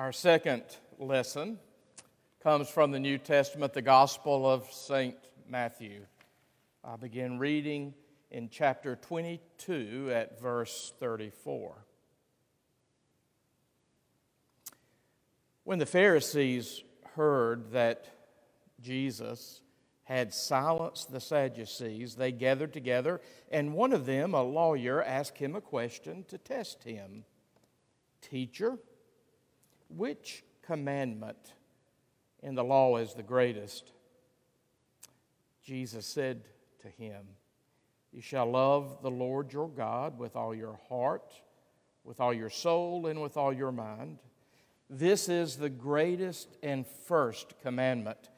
Our second lesson comes from the New Testament, the Gospel of St. Matthew. I begin reading in chapter 22 at verse 34. When the Pharisees heard that Jesus had silenced the Sadducees, they gathered together, and one of them, a lawyer, asked him a question to test him Teacher, which commandment in the law is the greatest? Jesus said to him, You shall love the Lord your God with all your heart, with all your soul, and with all your mind. This is the greatest and first commandment.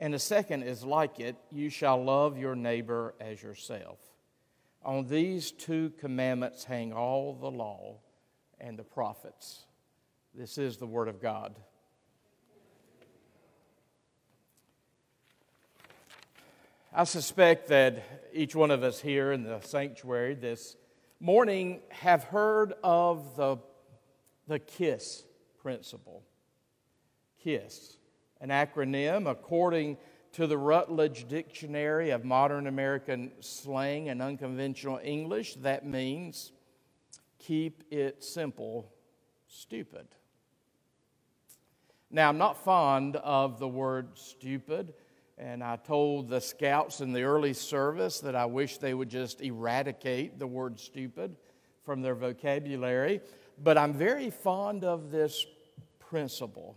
And the second is like it you shall love your neighbor as yourself. On these two commandments hang all the law and the prophets. This is the Word of God. I suspect that each one of us here in the sanctuary this morning have heard of the, the KISS principle. KISS, an acronym according to the Routledge Dictionary of Modern American Slang and Unconventional English, that means keep it simple, stupid. Now, I'm not fond of the word stupid. And I told the scouts in the early service that I wish they would just eradicate the word stupid from their vocabulary. But I'm very fond of this principle,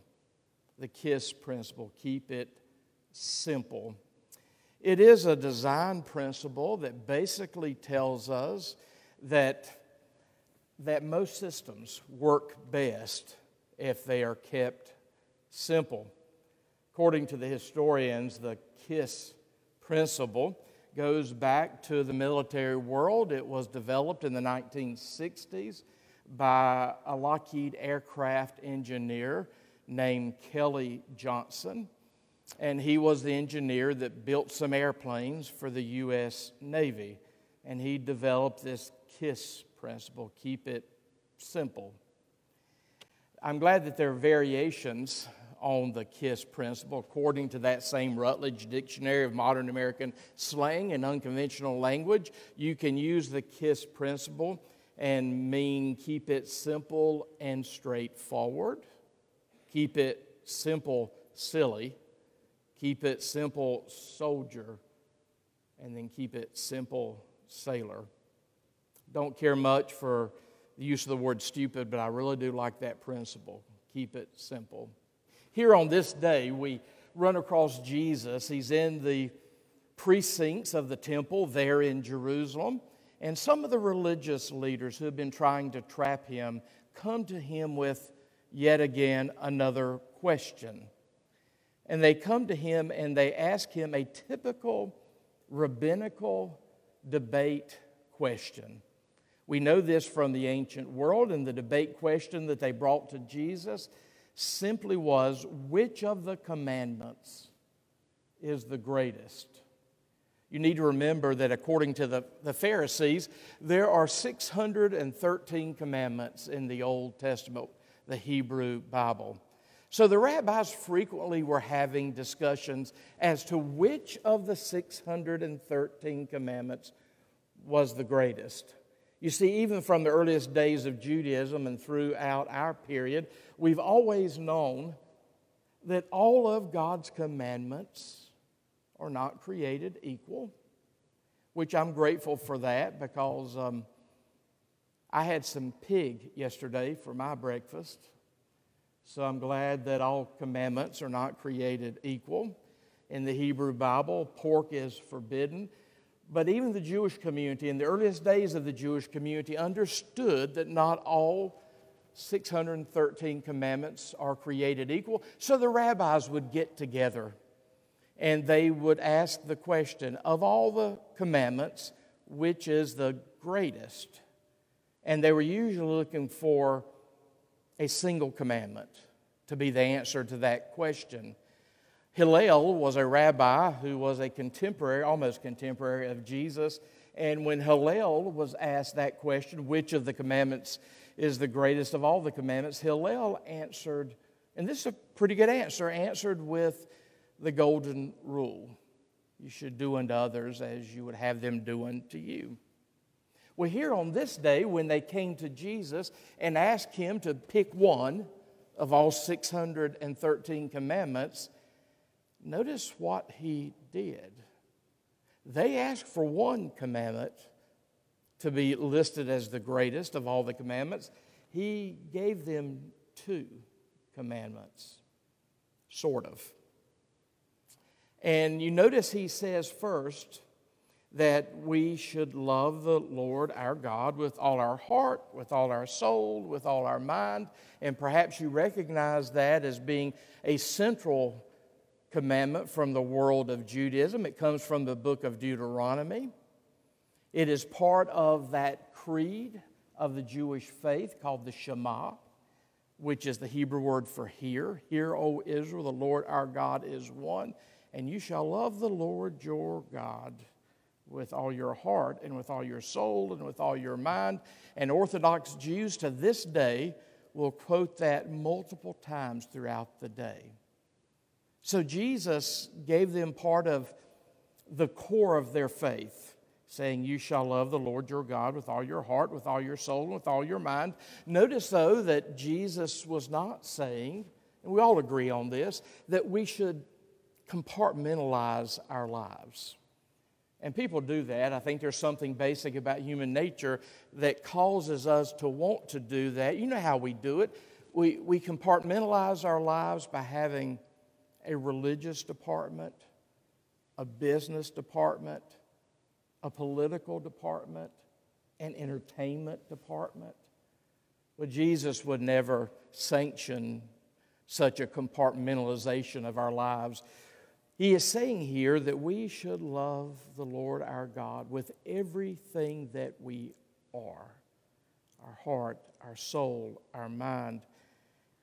the KISS principle keep it simple. It is a design principle that basically tells us that, that most systems work best if they are kept simple. According to the historians, the KISS principle goes back to the military world. It was developed in the 1960s by a Lockheed aircraft engineer named Kelly Johnson. And he was the engineer that built some airplanes for the U.S. Navy. And he developed this KISS principle keep it simple. I'm glad that there are variations on the KISS principle. According to that same Routledge Dictionary of Modern American Slang and Unconventional Language, you can use the KISS principle and mean keep it simple and straightforward, keep it simple, silly, keep it simple, soldier, and then keep it simple, sailor. Don't care much for the use of the word stupid, but I really do like that principle. Keep it simple. Here on this day, we run across Jesus. He's in the precincts of the temple there in Jerusalem. And some of the religious leaders who have been trying to trap him come to him with yet again another question. And they come to him and they ask him a typical rabbinical debate question. We know this from the ancient world, and the debate question that they brought to Jesus simply was which of the commandments is the greatest? You need to remember that according to the, the Pharisees, there are 613 commandments in the Old Testament, the Hebrew Bible. So the rabbis frequently were having discussions as to which of the 613 commandments was the greatest. You see, even from the earliest days of Judaism and throughout our period, we've always known that all of God's commandments are not created equal, which I'm grateful for that because um, I had some pig yesterday for my breakfast. So I'm glad that all commandments are not created equal. In the Hebrew Bible, pork is forbidden. But even the Jewish community, in the earliest days of the Jewish community, understood that not all 613 commandments are created equal. So the rabbis would get together and they would ask the question of all the commandments, which is the greatest? And they were usually looking for a single commandment to be the answer to that question. Hillel was a rabbi who was a contemporary, almost contemporary of Jesus. And when Hillel was asked that question, which of the commandments is the greatest of all the commandments, Hillel answered And this is a pretty good answer, answered with the golden rule. You should do unto others as you would have them do unto you. Well, here on this day, when they came to Jesus and asked him to pick one of all 613 commandments, notice what he did. They asked for one commandment to be listed as the greatest of all the commandments. He gave them two commandments, sort of. And you notice he says first that we should love the Lord our God with all our heart, with all our soul, with all our mind. And perhaps you recognize that as being a central commandment from the world of Judaism. It comes from the book of Deuteronomy. It is part of that creed of the Jewish faith called the Shema, which is the Hebrew word for hear. Hear, O Israel, the Lord our God is one, and you shall love the Lord your God with all your heart and with all your soul and with all your mind. And Orthodox Jews to this day will quote that multiple times throughout the day. So Jesus gave them part of the core of their faith, saying, You shall love the Lord your God with all your heart, with all your soul, and with all your mind. Notice, though, that Jesus was not saying, and we all agree on this, that we should compartmentalize our lives. And people do that. I think there's something basic about human nature that causes us to want to do that. You know how we do it. We, we compartmentalize our lives by having a religious department, a business department, a political department, an entertainment department. But Jesus would never sanction such a compartmentalization of our lives. He is saying here that we should love the Lord our God with everything that we are our heart, our soul, our mind.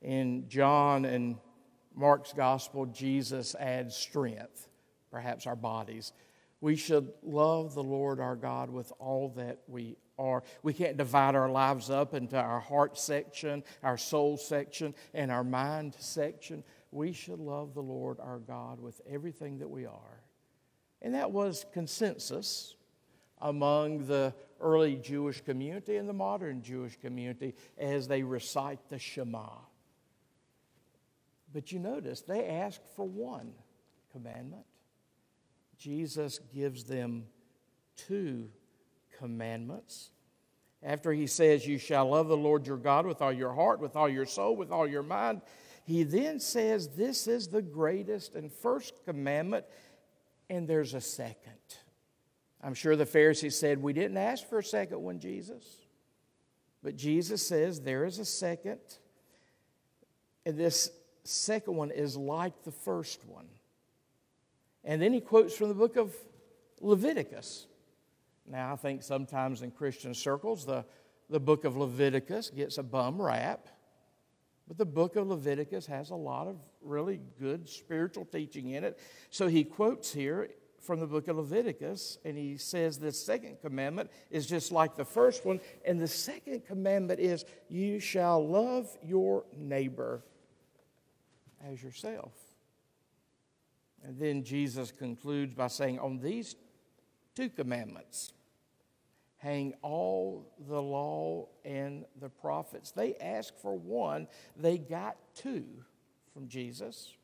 In John and Mark's gospel, Jesus adds strength, perhaps our bodies. We should love the Lord our God with all that we are. We can't divide our lives up into our heart section, our soul section, and our mind section. We should love the Lord our God with everything that we are. And that was consensus among the early Jewish community and the modern Jewish community as they recite the Shema. But you notice they ask for one commandment. Jesus gives them two commandments. After he says, You shall love the Lord your God with all your heart, with all your soul, with all your mind, he then says, This is the greatest and first commandment, and there's a second. I'm sure the Pharisees said, We didn't ask for a second one, Jesus. But Jesus says, There is a second. And this second one is like the first one. And then he quotes from the book of Leviticus. Now, I think sometimes in Christian circles, the, the book of Leviticus gets a bum rap. But the book of Leviticus has a lot of really good spiritual teaching in it. So he quotes here from the book of Leviticus, and he says the second commandment is just like the first one. And the second commandment is, You shall love your neighbor as yourself. And then Jesus concludes by saying, On these two commandments hang all the law and the prophets. They asked for one, they got two from Jesus.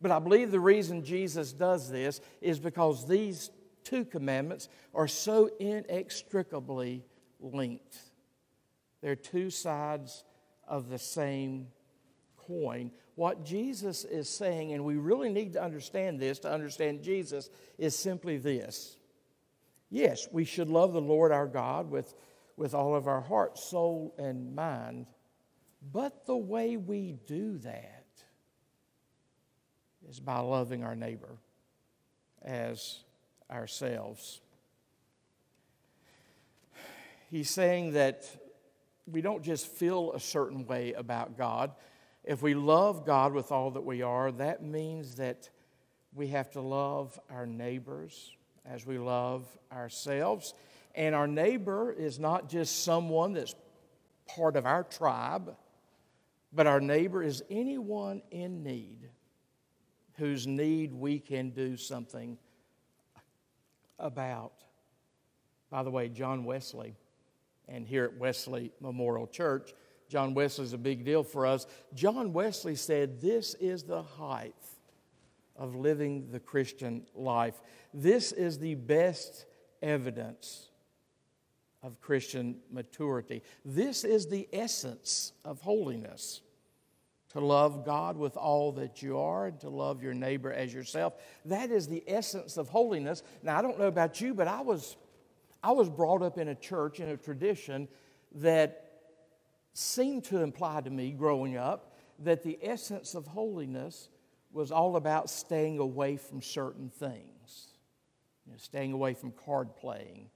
But I believe the reason Jesus does this is because these two commandments are so inextricably linked. They're two sides of the same coin. What Jesus is saying, and we really need to understand this to understand Jesus, is simply this. Yes, we should love the Lord our God with, with all of our heart, soul, and mind. But the way we do that is by loving our neighbor as ourselves. He's saying that we don't just feel a certain way about God. If we love God with all that we are, that means that we have to love our neighbors as we love ourselves. And our neighbor is not just someone that's part of our tribe, but our neighbor is anyone in need whose need we can do something about. By the way, John Wesley, and here at Wesley Memorial Church, John Wesley is a big deal for us. John Wesley said, This is the height of living the Christian life. This is the best evidence of Christian maturity. This is the essence of holiness to love God with all that you are and to love your neighbor as yourself. That is the essence of holiness. Now, I don't know about you, but I was, I was brought up in a church, in a tradition that seemed to imply to me growing up that the essence of holiness was all about staying away from certain things, you know, staying away from card playing,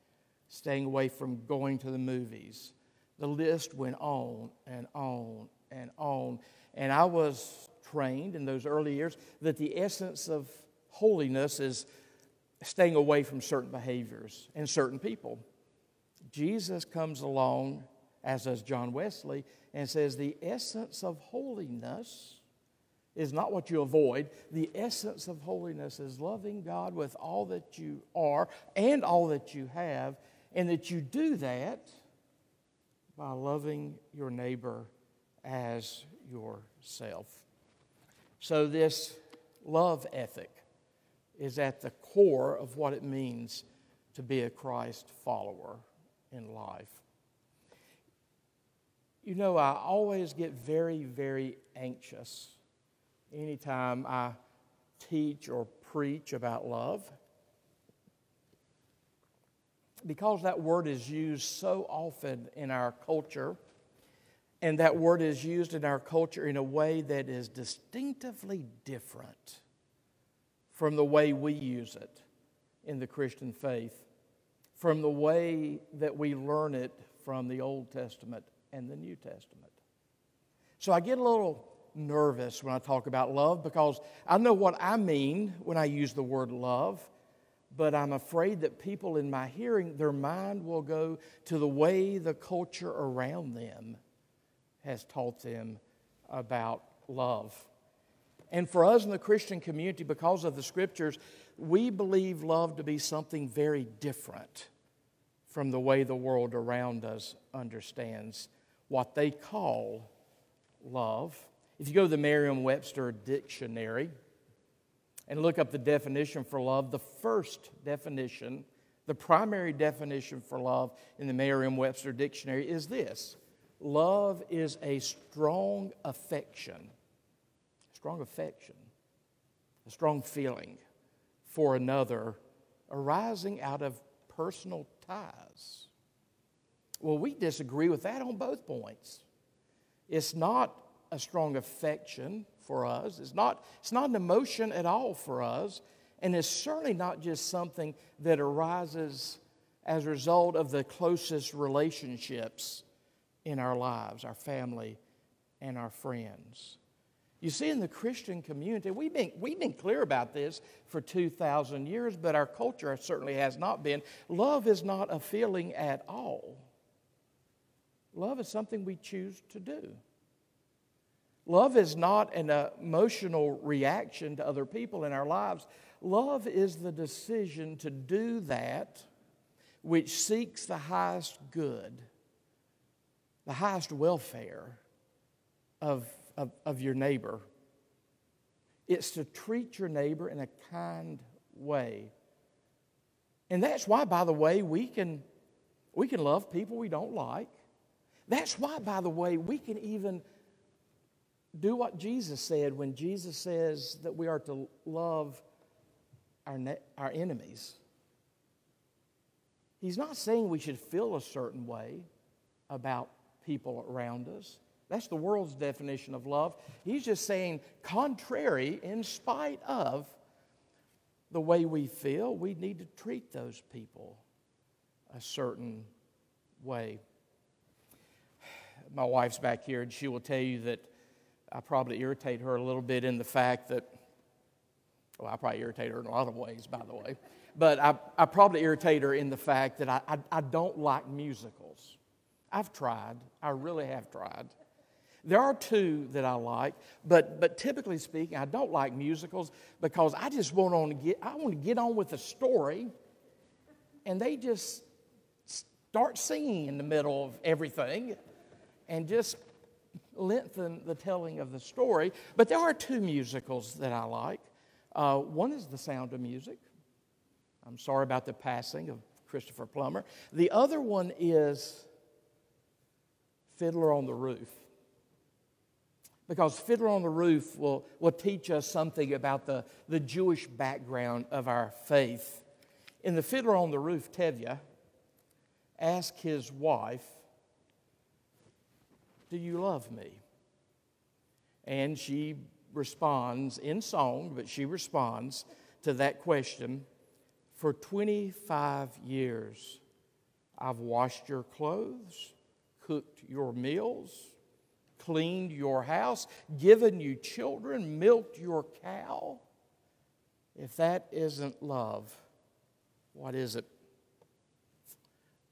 staying away from going to the movies. The list went on and on and on. And I was trained in those early years that the essence of holiness is staying away from certain behaviors and certain people. Jesus comes along, as does John Wesley, and says the essence of holiness is not what you avoid. The essence of holiness is loving God with all that you are and all that you have, and that you do that by loving your neighbor as yourself. So, this love ethic is at the core of what it means to be a Christ follower in life. You know, I always get very, very anxious anytime I teach or preach about love because that word is used so often in our culture and that word is used in our culture in a way that is distinctively different from the way we use it in the Christian faith, from the way that we learn it from the Old Testament and the New Testament. So I get a little nervous when I talk about love because I know what I mean when I use the word love, but I'm afraid that people in my hearing, their mind will go to the way the culture around them has taught them about love. And for us in the Christian community, because of the scriptures, we believe love to be something very different from the way the world around us understands what they call love. If you go to the Merriam Webster Dictionary and look up the definition for love, the first definition, the primary definition for love in the Merriam Webster Dictionary is this Love is a strong affection, strong affection, a strong feeling for another arising out of personal ties. Well, we disagree with that on both points. It's not a strong affection for us, it's not, it's not an emotion at all for us, and it's certainly not just something that arises as a result of the closest relationships in our lives, our family, and our friends. You see, in the Christian community, we've been, we've been clear about this for 2,000 years, but our culture certainly has not been. Love is not a feeling at all. Love is something we choose to do. Love is not an emotional reaction to other people in our lives. Love is the decision to do that which seeks the highest good the highest welfare of, of, of your neighbor. It's to treat your neighbor in a kind way. And that's why, by the way, we can, we can love people we don't like. That's why, by the way, we can even do what Jesus said when Jesus says that we are to love our, ne- our enemies. He's not saying we should feel a certain way about people around us. That's the world's definition of love. He's just saying, contrary, in spite of the way we feel, we need to treat those people a certain way. My wife's back here, and she will tell you that I probably irritate her a little bit in the fact that, well, I probably irritate her in a lot of ways, by the way, but I, I probably irritate her in the fact that I, I, I don't like musicals. I've tried. I really have tried. There are two that I like, but, but typically speaking, I don't like musicals because I just want on to get I want to get on with the story, and they just start singing in the middle of everything, and just lengthen the telling of the story. But there are two musicals that I like. Uh, one is The Sound of Music. I'm sorry about the passing of Christopher Plummer. The other one is Fiddler on the Roof. Because Fiddler on the Roof will, will teach us something about the, the Jewish background of our faith. In the Fiddler on the Roof, Tevye asked his wife, Do you love me? And she responds in song, but she responds to that question For 25 years, I've washed your clothes, cooked your meals, cleaned your house, given you children, milked your cow. If that isn't love, what is it?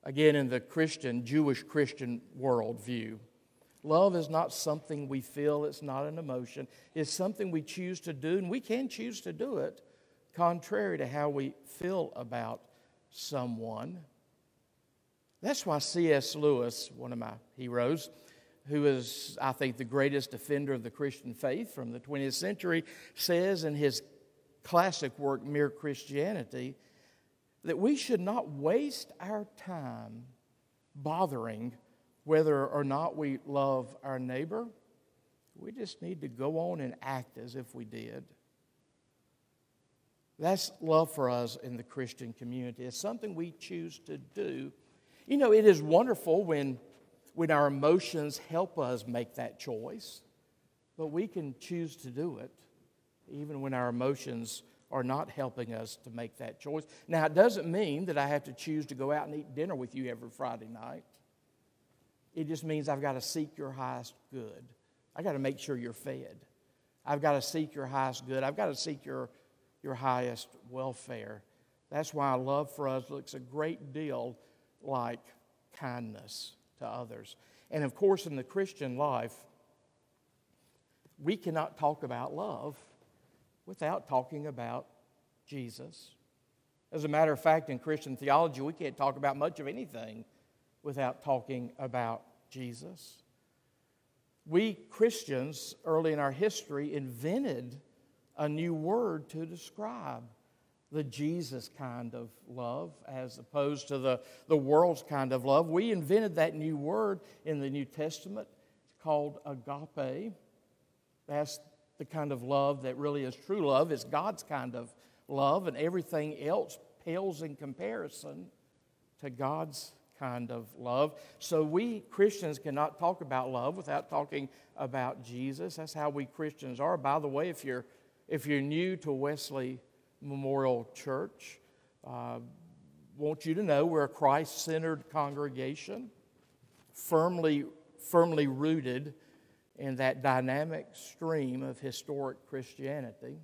Again, in the Christian, Jewish Christian worldview, love is not something we feel, it's not an emotion. It's something we choose to do, and we can choose to do it contrary to how we feel about someone. That's why C.S. Lewis, one of my heroes, who is, I think, the greatest defender of the Christian faith from the 20th century, says in his classic work, Mere Christianity, that we should not waste our time bothering whether or not we love our neighbor. We just need to go on and act as if we did. That's love for us in the Christian community. It's something we choose to do. You know, it is wonderful when, when our emotions help us make that choice, but we can choose to do it even when our emotions are not helping us to make that choice. Now, it doesn't mean that I have to choose to go out and eat dinner with you every Friday night. It just means I've got to seek your highest good. I've got to make sure you're fed. I've got to seek your highest good. I've got to seek your, your highest welfare. That's why love for us looks a great deal like kindness to others. And of course, in the Christian life, we cannot talk about love without talking about Jesus. As a matter of fact, in Christian theology, we can't talk about much of anything without talking about Jesus. We Christians, early in our history, invented a new word to describe the Jesus kind of love as opposed to the, the world's kind of love. We invented that new word in the New Testament. It's called agape. That's the kind of love that really is true love. It's God's kind of love, and everything else pales in comparison to God's kind of love. So we Christians cannot talk about love without talking about Jesus. That's how we Christians are. By the way, if you're if you're new to Wesley Memorial Church, uh, want you to know we're a Christ-centered congregation, firmly firmly rooted in that dynamic stream of historic Christianity.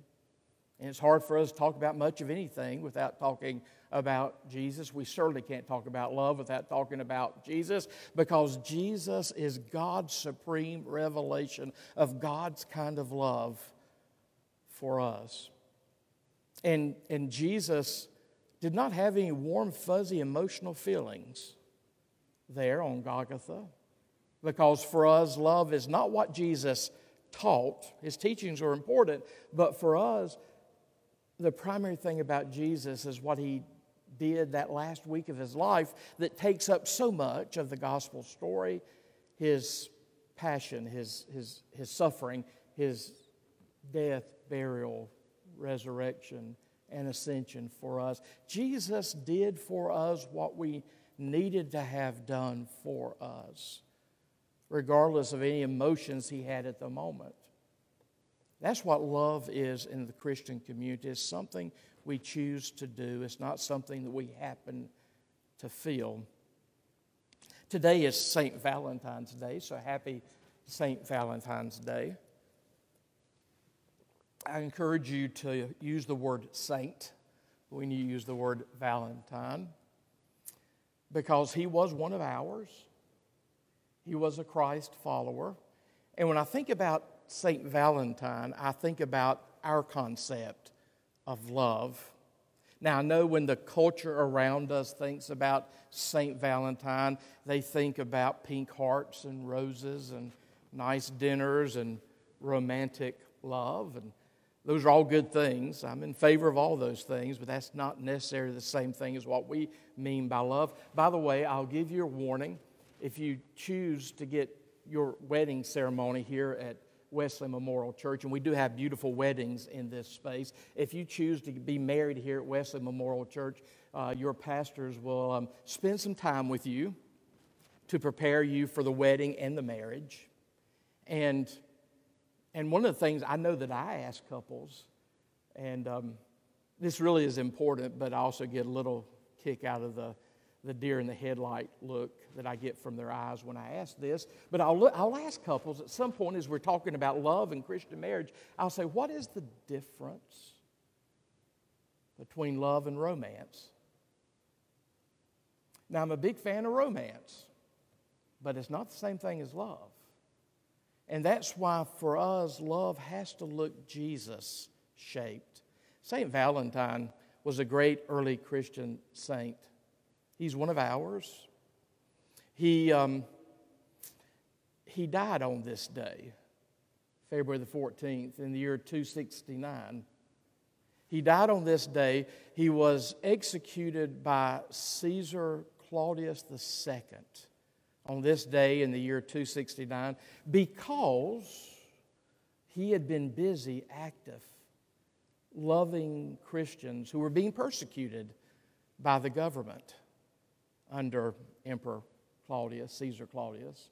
And it's hard for us to talk about much of anything without talking about Jesus. We certainly can't talk about love without talking about Jesus because Jesus is God's supreme revelation of God's kind of love for us. And, and Jesus did not have any warm, fuzzy emotional feelings there on Golgotha because for us, love is not what Jesus taught. His teachings are important, but for us, the primary thing about Jesus is what he did that last week of his life that takes up so much of the gospel story his passion, his, his, his suffering, his death, burial, resurrection, and ascension for us. Jesus did for us what we needed to have done for us regardless of any emotions he had at the moment. That's what love is in the Christian community. It's something we choose to do, it's not something that we happen to feel. Today is St. Valentine's Day, so happy St. Valentine's Day. I encourage you to use the word saint when you use the word Valentine because he was one of ours. He was a Christ follower. And when I think about St. Valentine, I think about our concept of love. Now, I know when the culture around us thinks about St. Valentine, they think about pink hearts and roses and nice dinners and romantic love. And those are all good things. I'm in favor of all those things, but that's not necessarily the same thing as what we mean by love. By the way, I'll give you a warning. If you choose to get your wedding ceremony here at Wesley Memorial Church, and we do have beautiful weddings in this space. If you choose to be married here at Wesley Memorial Church, uh, your pastors will um, spend some time with you to prepare you for the wedding and the marriage. And, and one of the things I know that I ask couples, and um, this really is important, but I also get a little kick out of the the deer in the headlight look that I get from their eyes when I ask this. But I'll, I'll ask couples at some point as we're talking about love and Christian marriage, I'll say, what is the difference between love and romance? Now, I'm a big fan of romance, but it's not the same thing as love. And that's why for us, love has to look Jesus shaped. St. Valentine was a great early Christian saint. He's one of ours. He, um, he died on this day, February the 14th, in the year 269. He died on this day. He was executed by Caesar Claudius II on this day in the year 269 because he had been busy, active, loving Christians who were being persecuted by the government under Emperor Claudius, Caesar Claudius.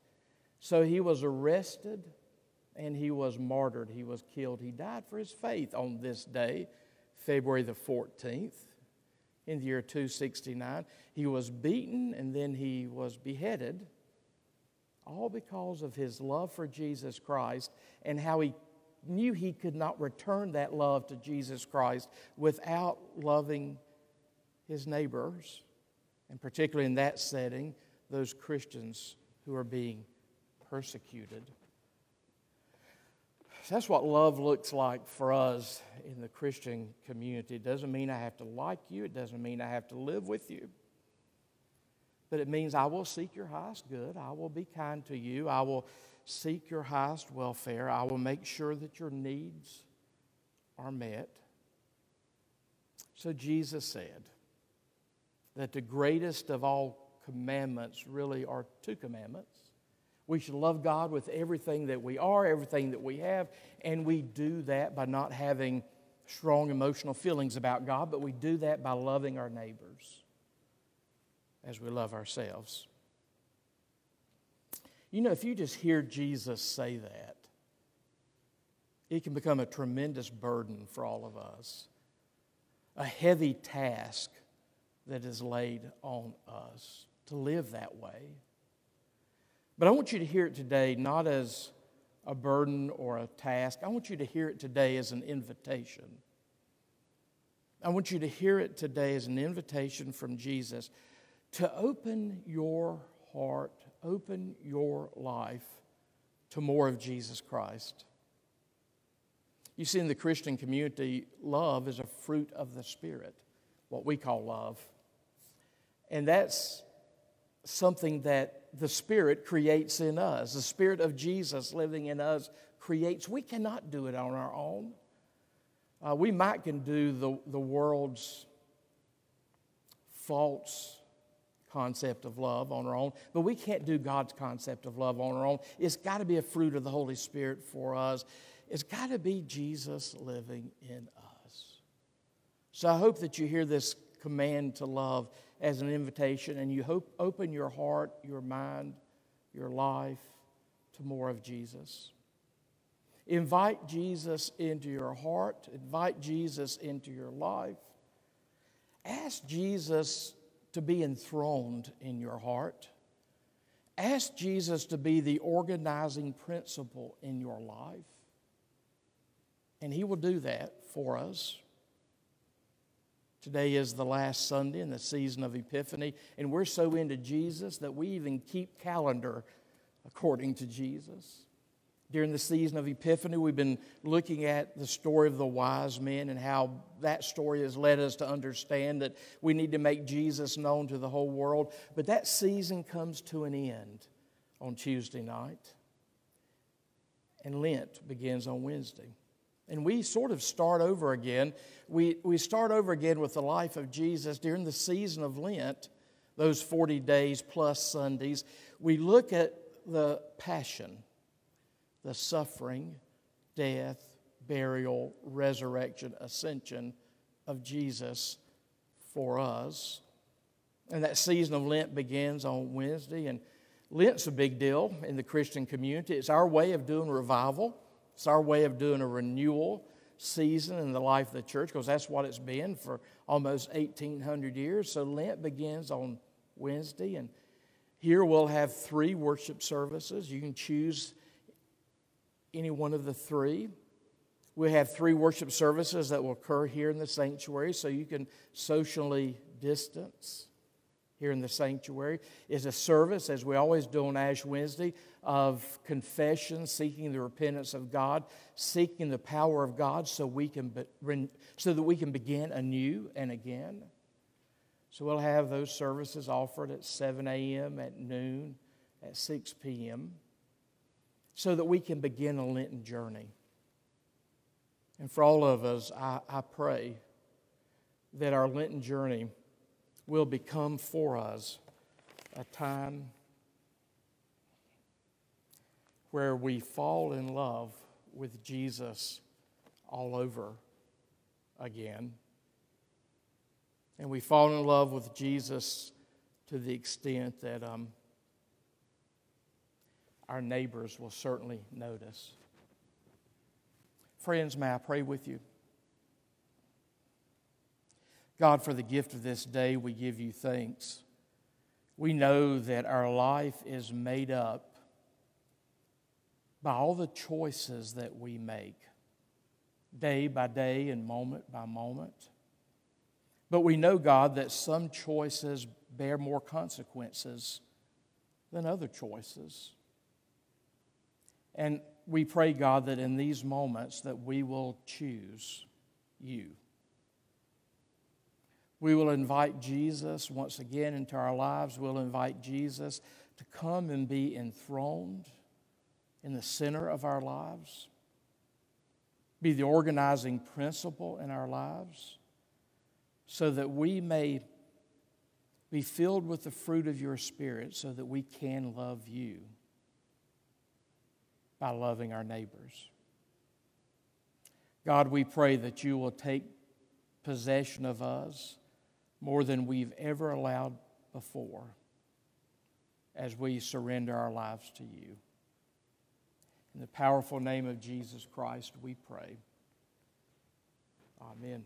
So he was arrested and he was martyred. He was killed. He died for his faith on this day, February the 14th, in the year 269. He was beaten and then he was beheaded, all because of his love for Jesus Christ and how he knew he could not return that love to Jesus Christ without loving his neighbors and particularly in that setting, those Christians who are being persecuted. That's what love looks like for us in the Christian community. It doesn't mean I have to like you, it doesn't mean I have to live with you. But it means I will seek your highest good. I will be kind to you. I will seek your highest welfare. I will make sure that your needs are met. So Jesus said, that the greatest of all commandments really are two commandments. We should love God with everything that we are, everything that we have, and we do that by not having strong emotional feelings about God, but we do that by loving our neighbors as we love ourselves. You know, if you just hear Jesus say that, it can become a tremendous burden for all of us, a heavy task that is laid on us to live that way. But I want you to hear it today not as a burden or a task. I want you to hear it today as an invitation. I want you to hear it today as an invitation from Jesus to open your heart, open your life to more of Jesus Christ. You see, in the Christian community, love is a fruit of the Spirit, what we call love. And that's something that the Spirit creates in us. The Spirit of Jesus living in us creates. We cannot do it on our own. Uh, we might can do the, the world's false concept of love on our own, but we can't do God's concept of love on our own. It's got to be a fruit of the Holy Spirit for us. It's got to be Jesus living in us. So I hope that you hear this command to love as an invitation and you hope, open your heart, your mind, your life to more of Jesus. Invite Jesus into your heart, invite Jesus into your life. Ask Jesus to be enthroned in your heart. Ask Jesus to be the organizing principle in your life. And He will do that for us. Today is the last Sunday in the season of Epiphany, and we're so into Jesus that we even keep calendar according to Jesus. During the season of Epiphany, we've been looking at the story of the wise men and how that story has led us to understand that we need to make Jesus known to the whole world. But that season comes to an end on Tuesday night, and Lent begins on Wednesday. And we sort of start over again. We, we start over again with the life of Jesus during the season of Lent, those 40 days plus Sundays. We look at the passion, the suffering, death, burial, resurrection, ascension of Jesus for us. And that season of Lent begins on Wednesday. And Lent's a big deal in the Christian community. It's our way of doing revival. It's our way of doing a renewal season in the life of the church because that's what it's been for almost 1,800 years. So Lent begins on Wednesday, and here we'll have three worship services. You can choose any one of the three. We have three worship services that will occur here in the sanctuary so you can socially distance here in the sanctuary is a service, as we always do on Ash Wednesday, of confession, seeking the repentance of God, seeking the power of God so, we can be, so that we can begin anew and again. So we'll have those services offered at 7 a.m., at noon, at 6 p.m., so that we can begin a Lenten journey. And for all of us, I, I pray that our Lenten journey will become for us a time where we fall in love with Jesus all over again. And we fall in love with Jesus to the extent that um, our neighbors will certainly notice. Friends, may I pray with you? God, for the gift of this day, we give you thanks. We know that our life is made up by all the choices that we make, day by day and moment by moment. But we know, God, that some choices bear more consequences than other choices. And we pray, God, that in these moments that we will choose you. We will invite Jesus once again into our lives. We'll invite Jesus to come and be enthroned in the center of our lives, be the organizing principle in our lives, so that we may be filled with the fruit of your Spirit, so that we can love you by loving our neighbors. God, we pray that you will take possession of us more than we've ever allowed before as we surrender our lives to you. In the powerful name of Jesus Christ, we pray. Amen.